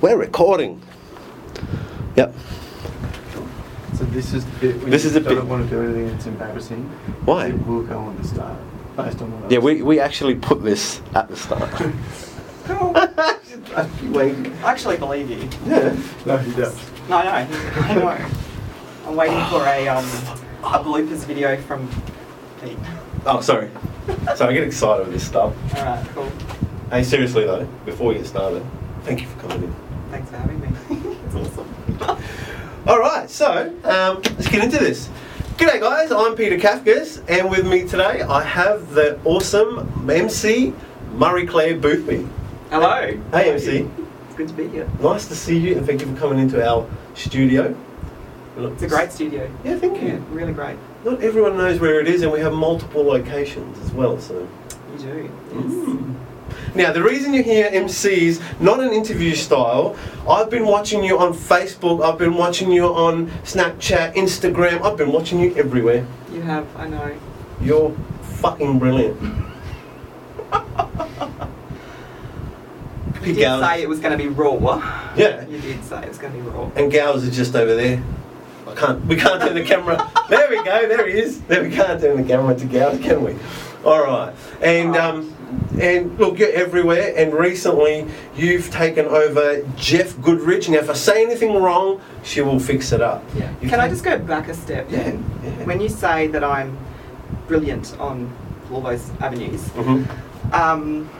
We're recording. Yep. So this is the bit when This you is the don't bit- want to do anything that's embarrassing. Why? It will go on the start based on what Yeah, we, we actually put this at the start. I keep waiting. I actually believe you. Yeah. No, he does. No, I know. I know. I'm waiting for a um a bloopers video from Pete. oh, sorry. So I get excited with this stuff. All right, cool. Hey, seriously though, before we get started, thank you for coming in. Thanks for having me. it's awesome. All right, so um, let's get into this. G'day guys, I'm Peter Kafkas, and with me today I have the awesome MC Marie Claire Boothby. Hello. Hey MC, It's good to be here. nice to see you, and thank you for coming into our studio. It's a great studio. Yeah, thank Yeah, you. really great. Not everyone knows where it is, and we have multiple locations as well. So. You do. Mm. Now, the reason you're here, MCs, not an interview style. I've been watching you on Facebook, I've been watching you on Snapchat, Instagram, I've been watching you everywhere. You have. I know. You're fucking brilliant. You did Gals. say it was going to be raw. Yeah. You did say it was going to be raw. And Gals is just over there. I can't, we can't turn the camera. There we go, there he is. There we can't turn the camera to Gals, can we? All right. And, um, and look, you're everywhere. And recently, you've taken over Jeff Goodrich. Now, if I say anything wrong, she will fix it up. Yeah. You Can I just go back a step? Yeah. yeah. When you say that I'm brilliant on all those avenues, Mhm. Um,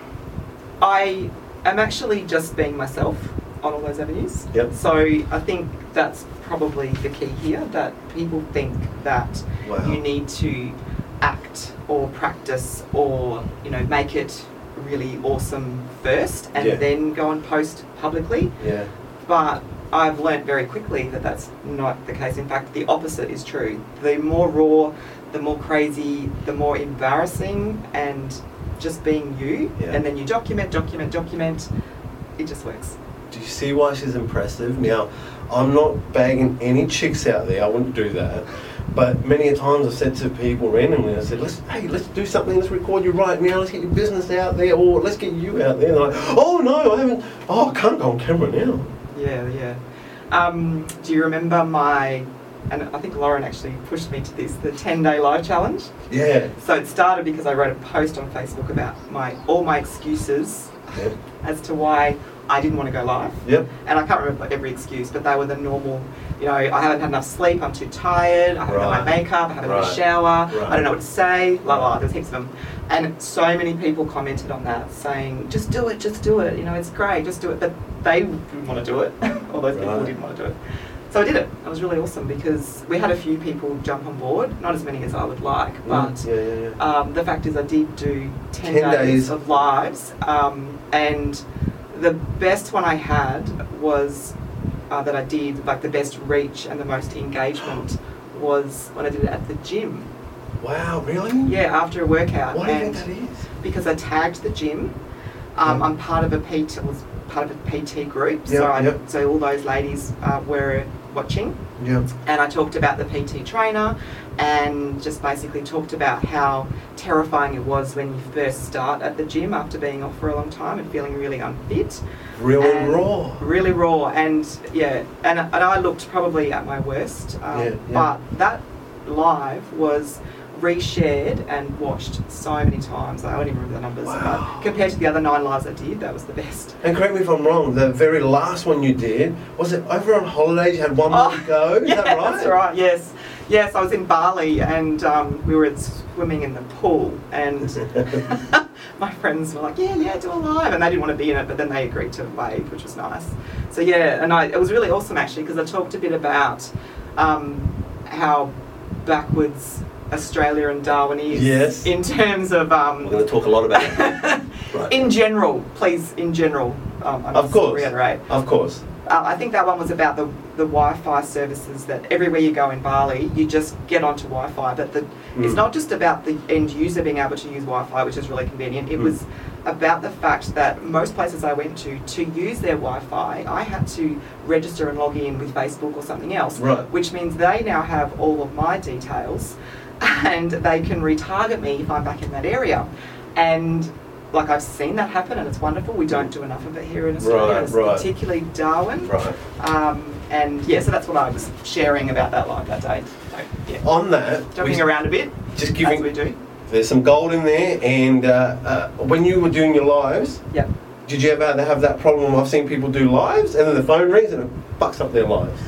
I am actually just being myself on all those avenues. Yep. So I think that's probably the key here that people think that Wow. you need to act or practice or you know make it really awesome first and Yeah. then go and post publicly Yeah. but I've learnt very quickly that that's not the case. In fact, the opposite is true. The more raw, the more crazy, the more embarrassing, and just being you, Yeah. and then you document, document, document, it just works. Do you see why she's impressive? Now, I'm not bagging any chicks out there. I wouldn't do that. But many a times I've said to people randomly, I said, let's, hey, let's do something. Let's record you right now. Let's get your business out there. Or let's get you out there. And they're like, oh, no, I haven't. Oh, I can't go on camera now. Yeah, yeah. Um, do you remember my? And I think Lauren actually pushed me to this, the 10 day live challenge. Yeah. So it started because I wrote a post on Facebook about my all my excuses Yep. as to why I didn't want to go live. Yep. And I can't remember every excuse, but they were the normal, you know, I haven't had enough sleep, I'm too tired, I haven't done my makeup, I haven't had a shower, Right. I don't know what to say, la la, Right. there's heaps of them. And so many people commented on that saying, just do it, just do it, you know, it's great, just do it. But they didn't want to do it, all those people Right. didn't want to do it. So I did it. It was really awesome because we had a few people jump on board, not as many as I would like, but Mm, yeah, yeah, yeah. um, the fact is, I did do 10, 10 days, days. of lives, um, and the best one I had was uh, that I did, like the best reach and the most engagement was when I did it at the gym. wow, really? Yeah, after a workout. Why do you think that is? Because I tagged the gym. Um. I'm part of a PT, was part of a PT group, Yeah, so I, yeah. so all those ladies uh, were watching Yeah. and I talked about the PT trainer and just basically talked about how terrifying it was when you first start at the gym after being off for a long time and feeling really unfit. Really raw. Really raw. And yeah, and, and I looked probably at my worst. Um, Yeah, yeah. But that live was reshared and watched so many times. I don't even remember the numbers. Wow. But compared to the other nine lives I did, that was the best. And correct me if I'm wrong, the very last one you did, was it over on holidays? You had one more to go? Is Oh, yeah, that right? that's right. Yes, yes. I was in Bali and um, we were swimming in the pool, and my friends were like, "Yeah, yeah, do a live," and they didn't want to be in it, but then they agreed to wave, which was nice. So yeah, and I, it was really awesome actually because I talked a bit about um, how backwards Australia and Darwin is Yes. in terms of. Um, We're going to talk a lot about that. Right. in general, please, in general, um, I Of must course. reiterate. Of course. Uh, I think that one was about the, the Wi-Fi services that everywhere you go in Bali, you just get onto Wi-Fi. But the, it's Mm. not just about the end user being able to use Wi-Fi, which is really convenient. It Mm. was about the fact that most places I went to, to use their Wi-Fi, I had to register and log in with Facebook or something else, Right. which means they now have all of my details, and they can retarget me if I'm back in that area. And like I've seen that happen and it's wonderful. We don't do enough of it here in Australia, Right, right. particularly Darwin. Right. Um, and yeah, so that's what I was sharing about that live that day. So, yeah. On that, Jumping around a bit, just giving we do. there's some gold in there. And uh, uh, when you were doing your lives, Yeah. did you ever have that problem? I've seen people do lives and then the phone rings and it fucks up their lives.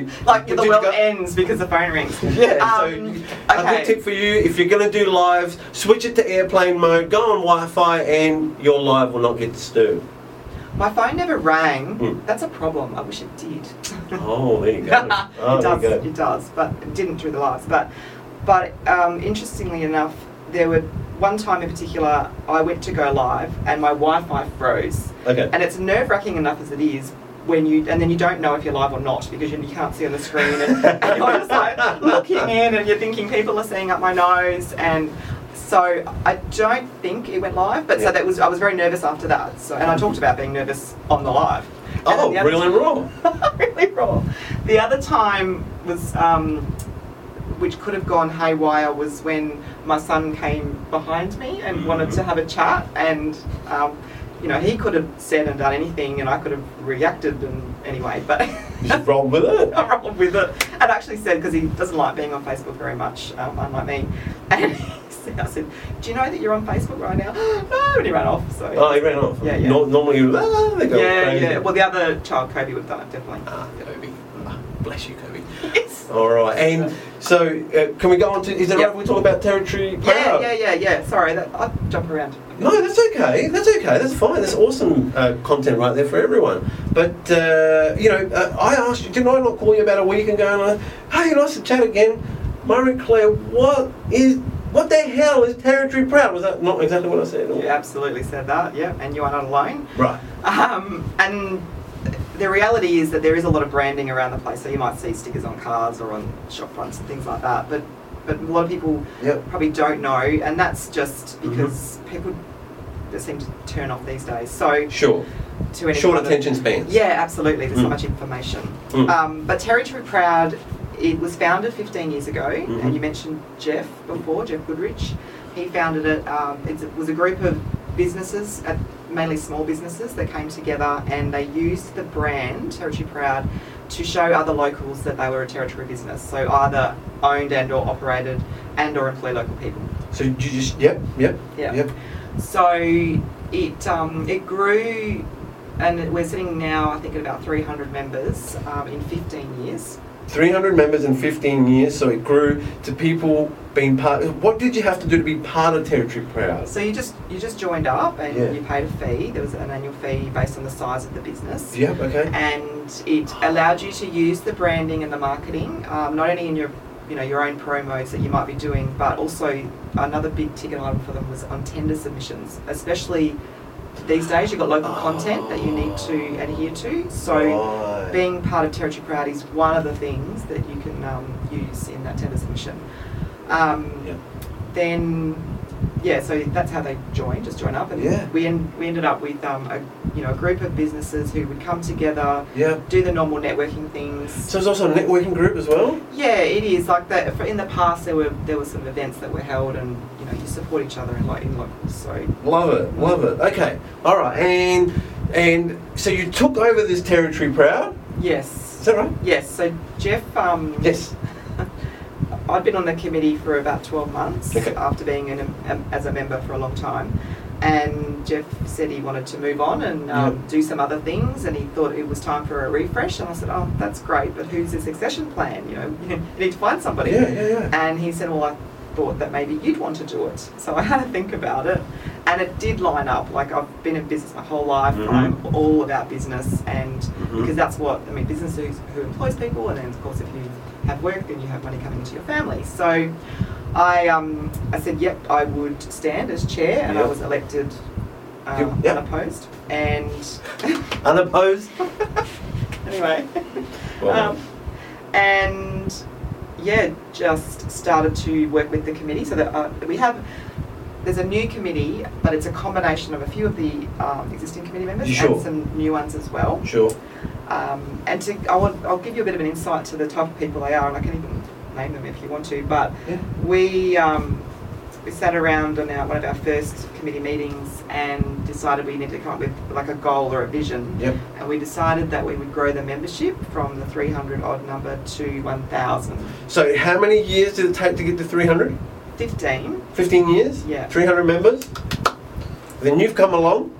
So like the world go- ends because the phone rings. Yeah, so Um, you- a okay. good tip for you, if you're going to do lives, switch it to airplane mode, go on Wi-Fi and your live will not get disturbed. My phone never rang. Hmm. That's a problem. I wish it did. Oh, there you go. Oh, it does. go. It does, but it didn't through the lives. But, but um, interestingly enough, there were one time in particular I went to go live and my Wi-Fi froze, Okay. and it's nerve-wracking enough as it is when you and then you don't know if you're live or not because you, you can't see on the screen and, and you're just like looking in and you're thinking people are seeing up my nose and so I don't think it went live but Yeah. so that was I was very nervous after that so and I talked about being nervous on the live And Oh, the other real and raw. really raw. The other time was, um, which could have gone haywire, was when my son came behind me and wanted to have a chat, and um, you know he could have said and done anything, and I could have reacted and anyway, but. You just roll with it. I rolled with it. And actually said, because he doesn't like being on Facebook very much, um, unlike me. And he said, I said, Do you know that you're on Facebook right now? no, and he ran off. So Oh, he ran off. Yeah, yeah. Nor- normally, you, ah, they go yeah, crazy. yeah. Well, the other child, Kobe, would have done it definitely. Ah, Kobe. Ah, bless you, Kobe. Yes. All right, and so uh, can we go on to? Is it Yeah. right if we talk about territory? Yeah, yeah, yeah, yeah. Sorry, that I jump around. No, that's okay. That's okay. That's fine. That's awesome uh, content right there for everyone. But uh, you know, uh, I asked you. Didn't I not call you about a week ago? And I, hey, nice to chat again, Marie Claire. What is? What the hell is territory proud? Was that not exactly what I said? You absolutely said that, yeah, and you are not alone. Right. Um, and the reality is that there is a lot of branding around the place. So you might see stickers on cars or on shop fronts and things like that. But but a lot of people Yep. probably don't know, and that's just Mhm. because people just seem to turn off these days. So Sure. to any Short attention spans. Yeah, absolutely. There's so Mm. much information. Mm. Um, but Territory Proud, it was founded 15 years ago, Mhm. and you mentioned Jeff before, Jeff Goodrich. He founded it. Um, it was a group of businesses, uh, mainly small businesses, that came together and they used the brand Territory Proud to show other locals that they were a territory business. So either owned and or operated and or employ local people. So you just yep yep Yeah. yep. So it um, it grew, and we're sitting now, I think, at about 300 members um, in 15 years. 300 members in 15 years, so it grew to people being part. What did you have to do to be part of Territory Proud? So you just you just joined up and Yeah. you paid a fee. There was an annual fee based on the size of the business. Yep, okay. And it allowed you to use the branding and the marketing, um, not only in your you know your own promos that you might be doing, but also another big ticket item for them was on tender submissions, especially. These days, you've got local content that you need to adhere to. So, Right. being part of Territory Proud is one of the things that you can um, use in that tender submission. Um, Yeah. Then, yeah, so that's how they joined, just join up, and Yeah. we en- we ended up with um, a you know a group of businesses who would come together, Yeah. do the normal networking things. So it's also a networking group as well. Yeah, it is like that. For in the past, there were there were some events that were held, and you know you support each other in like in locals. So Love it, love it. Okay, all right, and and so you took over this Territory Proud. yes, Is that right? yes. So Jeff, um, Yes. I'd been on the committee for about 12 months Okay. after being in a, um, as a member for a long time. And Jeff said he wanted to move on and um, Yep. do some other things, and he thought it was time for a refresh. And I said, "Oh, that's great, but who's the succession plan? You know, you need to find somebody." Yeah, yeah, yeah. And he said, "Well, I thought that maybe you'd want to do it." So I had to think about it, and it did line up. Like I've been in business my whole life. Mhm. I'm all about business, and Mhm. because that's what I mean. Business who, who employs people, and then of course, if you have work, then you have money coming into your family. So I um, I said, "Yep, I would stand as chair," and I was elected. Uh, Yep. Yep. unopposed and Unopposed. anyway Well um, and yeah just started to work with the committee so that uh, we have there's a new committee but it's a combination of a few of the um, existing committee members Sure. and some new ones as well Sure. um, and to I will, I'll give you a bit of an insight to the type of people they are and I can even name them if you want to but Yeah. we um, we sat around on our, one of our first committee meetings and decided we needed to come up with like a goal or a vision. Yep. And we decided that we would grow the membership from the 300 odd number to 1,000. So, how many years did it take to get to 300? 15. 15 years? Yeah. 300 members? Then you've come along.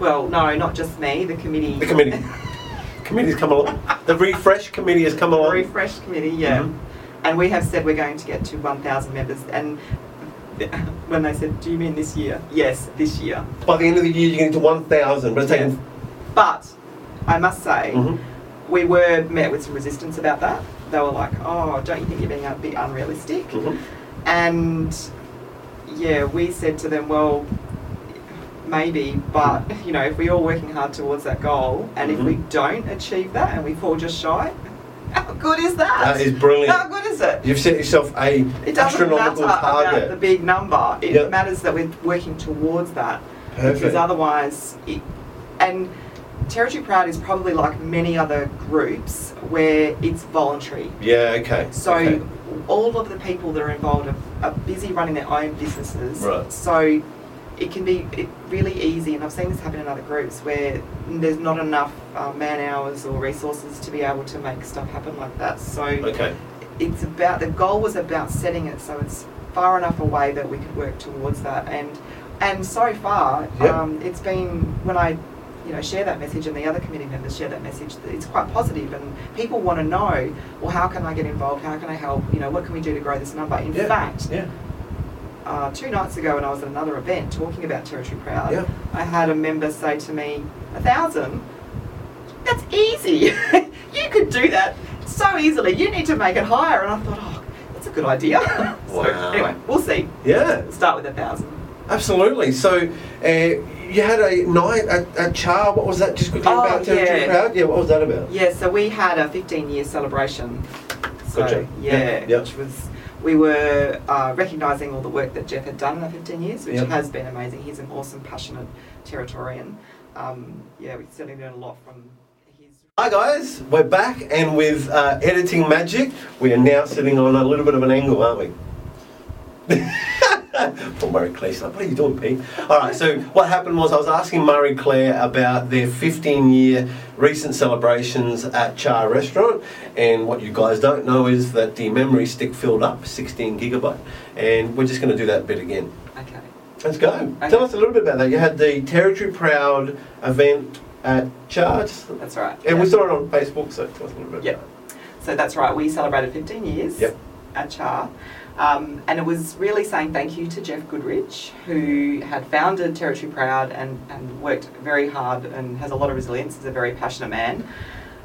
Well, no, not just me, the committee. The committee. Committee's come along. The refresh committee has come The along. refresh committee, yeah. Mhm. And we have said we're going to get to 1,000 members. And when they said, do you mean this year? Yes, this year. By the end of the year, you're getting to 1,000, but it's taken. Yes. But I must say, Mhm. we were met with some resistance about that. They were like, oh, don't you think you're being a bit unrealistic? Mhm. And yeah, we said to them, well, maybe, but you know, if we're all working hard towards that goal, and if we Mhm. don't achieve that and we fall just shy, how good is that? That is brilliant. How good is it? You've set yourself a It doesn't matter astronomical about the big number. It Yep. matters that we're working towards that. Perfect. Because otherwise, it, and Territory Proud is probably like many other groups where it's voluntary. Yeah, okay. So okay. all of the people that are involved are, are busy running their own businesses. Right. So it can be it really easy, and I've seen this happen in other groups where there's not enough uh, man hours or resources to be able to make stuff happen like that. So Okay. it's about the goal was about setting it so it's far enough away that we could work towards that and and so far Yep. um, it's been when I you know share that message and the other committee members share that message it's quite positive and people want to know well how can I get involved how can I help you know what can we do to grow this number in Yeah. fact Yeah. uh, two nights ago when I was at another event talking about Territory Proud Yeah. I had a member say to me a thousand that's easy you could do that so easily you need to make it higher and I thought oh that's a good idea so Wow. anyway we'll see Yeah. We'll start with a thousand Absolutely. So, uh, you had a night at, at Char. What was that? Just quickly Oh, about Territory yeah. Proud? Yeah, what was that about? yeah so we had a 15 year celebration so Gotcha. yeah, Yeah, yeah. which was we were uh, recognising all the work that Jeff had done in the 15 years which Yep. has been amazing he's an awesome passionate Territorian um, yeah we certainly learned a lot from Hi guys, we're back and with uh, editing magic, we are now sitting on a little bit of an angle, aren't we? Poor Marie Claire's like, what are you doing, Pete? All right, so what happened was I was asking Marie Claire about their 15 year recent celebrations at Char Restaurant, and what you guys don't know is that the memory stick filled up, 16 gigabyte, and we're just going to do that bit again. okay Let's go. Tell us a little bit about that. You had the Territory Proud event at Char, that's right and yeah. we saw it on Facebook, so tell us a little bit Yep. So that's right, we celebrated 15 years Yep. at CHAR. Um, and it was really saying thank you to Jeff Goodrich, who had founded Territory Proud and, and worked very hard and has a lot of resilience. He's a very passionate man.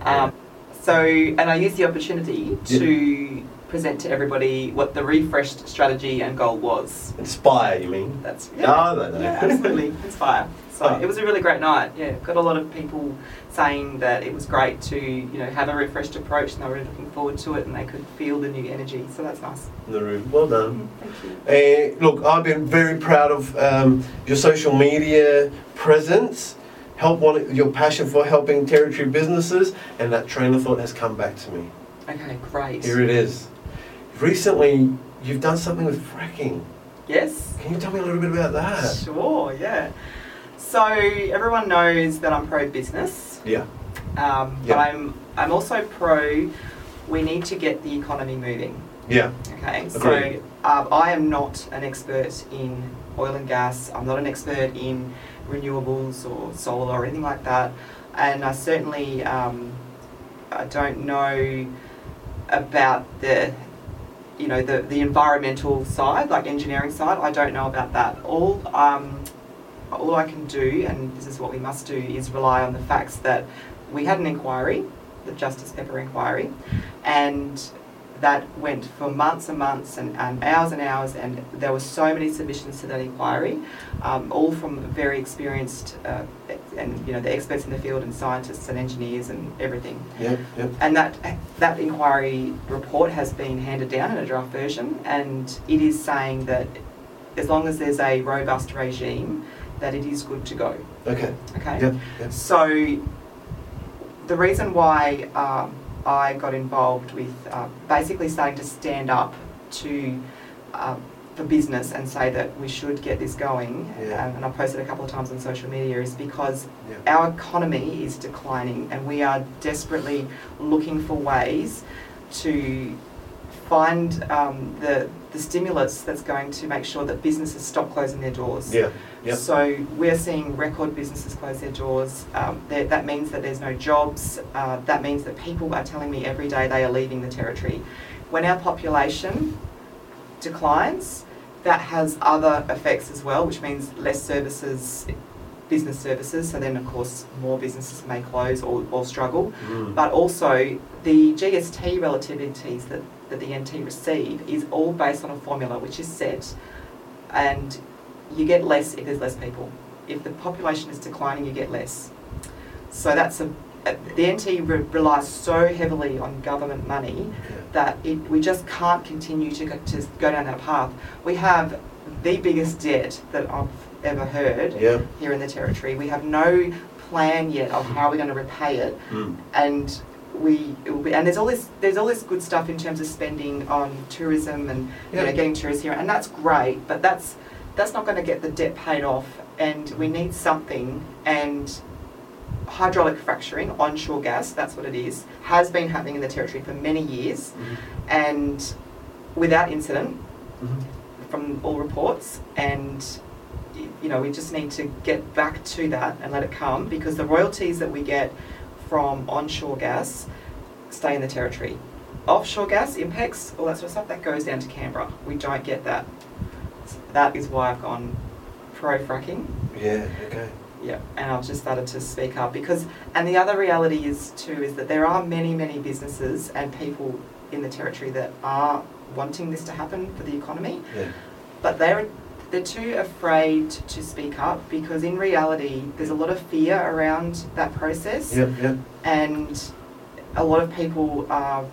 Um, so, and I used the opportunity to present to everybody what the refreshed strategy and goal was. Inspire, you mean? That's No, no, no. yeah, absolutely inspire. So it was a really great night. Yeah, got a lot of people saying that it was great to you know have a refreshed approach, and they were looking forward to it, and they could feel the new energy. So that's nice. In the room. Well done. Thank you. Uh, look, I've been very proud of um, your social media presence, help one, your passion for helping territory businesses, and that train of thought has come back to me. Okay, great. Here it is. Recently, you've done something with fracking. Yes. Can you tell me a little bit about that? Sure. Yeah. So everyone knows that I'm pro business. Yeah. Um, Yeah. But I'm I'm also pro. We need to get the economy moving. Yeah. Okay, Agreed. so um, I am not an expert in oil and gas. I'm not an expert in renewables or solar or anything like that, and I certainly um, I don't know about the you know the the environmental side, like engineering side. I don't know about that. All um, all I can do, and this is what we must do, is rely on the facts that we had an inquiry, the Justice Pepper inquiry, and that went for months and months and, and hours and hours, and there were so many submissions to that inquiry, um, all from very experienced uh, and you know the experts in the field and scientists and engineers and everything. Yep. Yep. And that that inquiry report has been handed down in a draft version, and it is saying that as long as there's a robust regime, that it is good to go. Okay. Okay. Yep. Yep. So, the reason why um, I got involved with uh, basically starting to stand up to um, for business and say that we should get this going, Yeah. um, and I've posted a couple of times on social media, is because Yeah. our economy is declining and we are desperately looking for ways to find um, the, the stimulus that's going to make sure that businesses stop closing their doors. Yeah. Yep. So we're seeing record businesses close their doors. Um, that, that means that there's no jobs. Uh, that means that people are telling me every day they are leaving the territory. When our population declines, that has other effects as well, which means less services, business services. So then, of course, more businesses may close or, or struggle. Mm. But also, the GST relativities that, that the NT receive is all based on a formula which is set, and you get less if there's less people. If the population is declining, you get less. So that's a the NT re- relies so heavily on government money that it, we just can't continue to go, to go down that path. We have the biggest debt that I've ever heard Yeah. here in the territory. We have no plan yet of how we're going to repay it, Mm. and we it will be, and there's all this there's all this good stuff in terms of spending on tourism and you know getting tourists here, and that's great, but that's that's not going to get the debt paid off, and we need something and. Hydraulic fracturing, onshore gas, that's what it is, has been happening in the territory for many years Mhm. and without incident Mhm. from all reports and you know we just need to get back to that and let it come because the royalties that we get from onshore gas stay in the territory offshore gas impacts all that sort of stuff that goes down to canberra we don't get that that is why i've gone pro fracking Yeah. Okay. yeah, and I've just started to speak up because, and the other reality is too is that there are many, many businesses and people in the territory that are wanting this to happen for the economy, Yeah. but they're they're too afraid to speak up because in reality there's a lot of fear around that process, Yep. Yep. and a lot of people are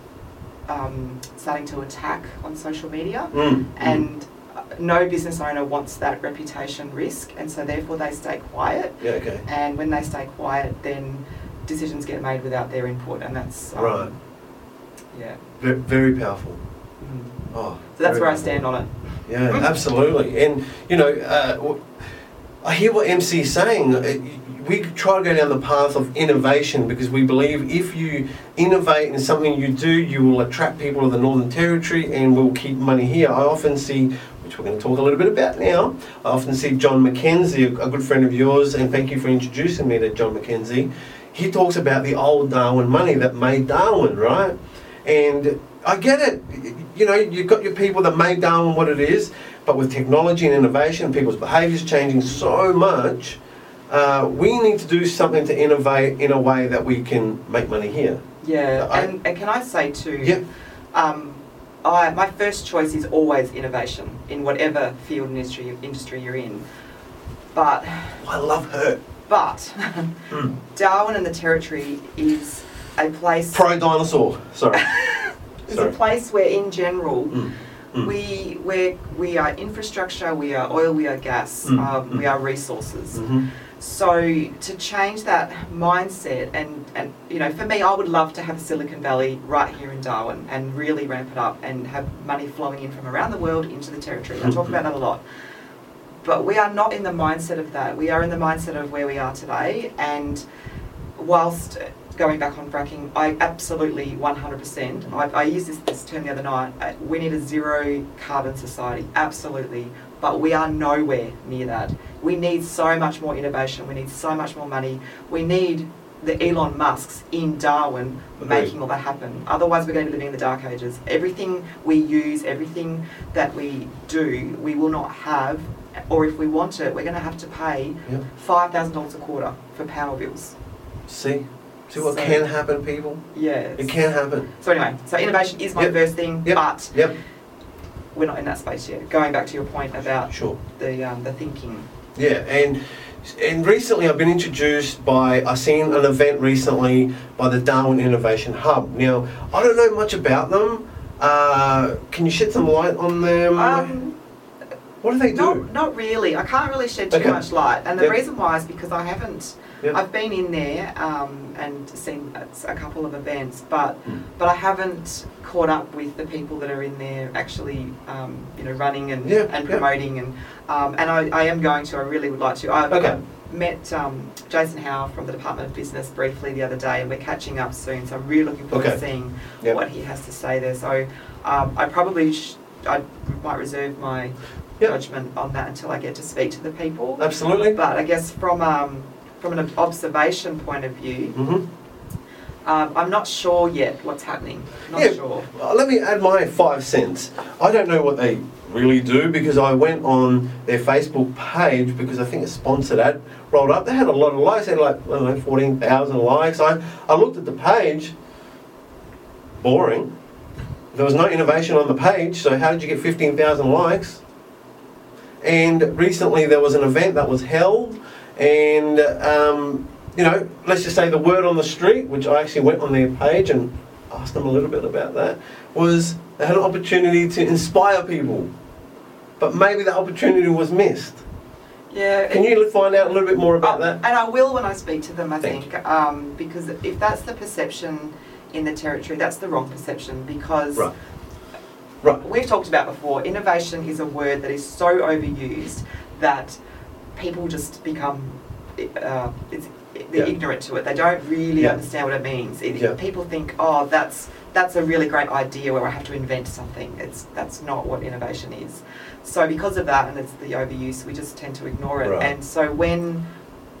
um, starting to attack on social media Mm. and uh, no business owner wants that reputation risk and so therefore they stay quiet Yeah. Okay. and when they stay quiet then decisions get made without their input and that's um, Right. yeah Very, very powerful. Mm. Oh. so that's where I stand on it Yeah, absolutely. And, you know, uh, I hear what MC is saying. Uh, We try to go down the path of innovation because we believe if you innovate in something you do, you will attract people to the Northern Territory and will keep money here. I often see, which we're going to talk a little bit about now, I often see John McKenzie, a good friend of yours, and thank you for introducing me to John McKenzie. He talks about the old Darwin money that made Darwin, right? And I get it. You know, you've got your people that made Darwin what it is, but with technology and innovation, people's behaviours changing so much, uh, we need to do something to innovate in a way that we can make money here. yeah I- and, and can I say too Yeah. um, I, my first choice is always innovation in whatever field and industry, industry you're in but I love her. but Mm. Darwin and the territory is a place Pro dinosaur. Sorry. It's Sorry. a place where, in general, Mm. Mm. we we we are infrastructure, we are oil, we are gas, Mm, um, we mm. are resources. Mhm. So to change that mindset, and and you know, for me, I would love to have a Silicon Valley right here in Darwin and really ramp it up and have money flowing in from around the world into the territory. I talk about that a lot. But we are not in the mindset of that. We are in the mindset of where we are today. And whilst going back on fracking, I absolutely 100%, I, I used this, this term the other night, uh, we need a zero carbon society, absolutely. But we are nowhere near that. We need so much more innovation, we need so much more money, we need the Elon Musks in Darwin Agreed. making all that happen. Otherwise, we're going to be living in the dark ages. Everything we use, everything that we do, we will not have, or if we want it, we're going to have to pay Yep. $5,000 a quarter for power bills. See? See what So- can happen, people? Yeah. It can happen. So anyway, so innovation is my Yep. first thing, Yep. but Yep. we're not in that space yet. Going back to your point about Sure. the um, the thinking. Yeah, and and recently I've been introduced by I seen an event recently by the Darwin Innovation Hub. Now I don't know much about them. Uh, can you shed some light on them? Um, what do they do? not not really. I can't really shed too Okay. much light, and the Yep. reason why is because I haven't Yep. I've been in there um, and seen a- couple of events, but Mm. but I haven't caught up with the people that are in there actually, um, you know, running and, and promoting and um, and I, I am going to. I really would like to. I Okay. met um, Jason Howe from the Department of Business briefly the other day, and we're catching up soon. So I'm really looking forward Okay. to seeing Yep. what he has to say there. So um, I probably sh- I might reserve my Yep. judgment on that until I get to speak to the people. Absolutely. But I guess from um, from an observation point of view, hmm um, I'm not sure yet what's happening. Not Yeah. sure. Uh, Let me add my five cents. I don't know what they really do because I went on their Facebook page because I think a sponsored ad rolled up. They had a lot of likes. They had like, I don't know, 14,000 likes. I, I looked at the page. Boring. There was no innovation on the page, so how did you get 15,000 likes? And recently there was an event that was held, and um, you know, let's just say the word on the street, which I actually went on their page and asked them a little bit about that, was they had an opportunity to inspire people. But maybe that opportunity was missed. Yeah. Can you find out a little bit more about Oh, that? And I will when I speak to them, I Thank think, um, because if that's the perception in the territory, that's the wrong perception because Right. Right. we've talked about before, innovation is a word that is so overused that people just become uh, it's, they're Yeah. ignorant to it. They don't really Yeah. understand what it means. It, Yeah. People think, oh, that's that's a really great idea where I have to invent something. It's that's not what innovation is. So because of that, and it's the overuse, we just tend to ignore it. Right. And so when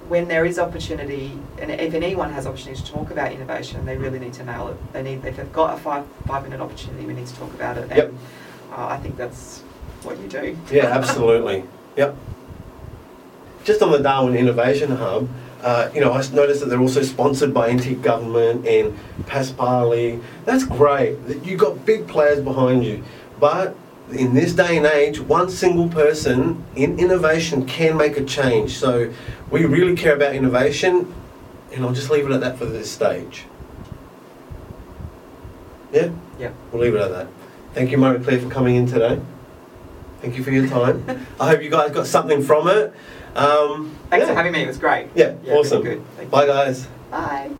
when there is opportunity, and if anyone has opportunity to talk about innovation, they really need to nail it. They need if they've got a five five minute opportunity, we need to talk about it. Yep. And uh, I think that's what you do. Yeah, absolutely. Yep. Just on the Darwin Innovation Hub, uh, you know, I noticed that they're also sponsored by NT Government and Paspaley. That's great. that You got big players behind you, but in this day and age, one single person in innovation can make a change. So we really care about innovation, and I'll just leave it at that for this stage. Yeah. Yeah. We'll leave it at that. Thank you, Marie Claire, for coming in today. Thank you for your time. I hope you guys got something from it. Um, Thanks yeah. for having me. It was great. Yeah, really awesome. Good. Bye, guys. Bye.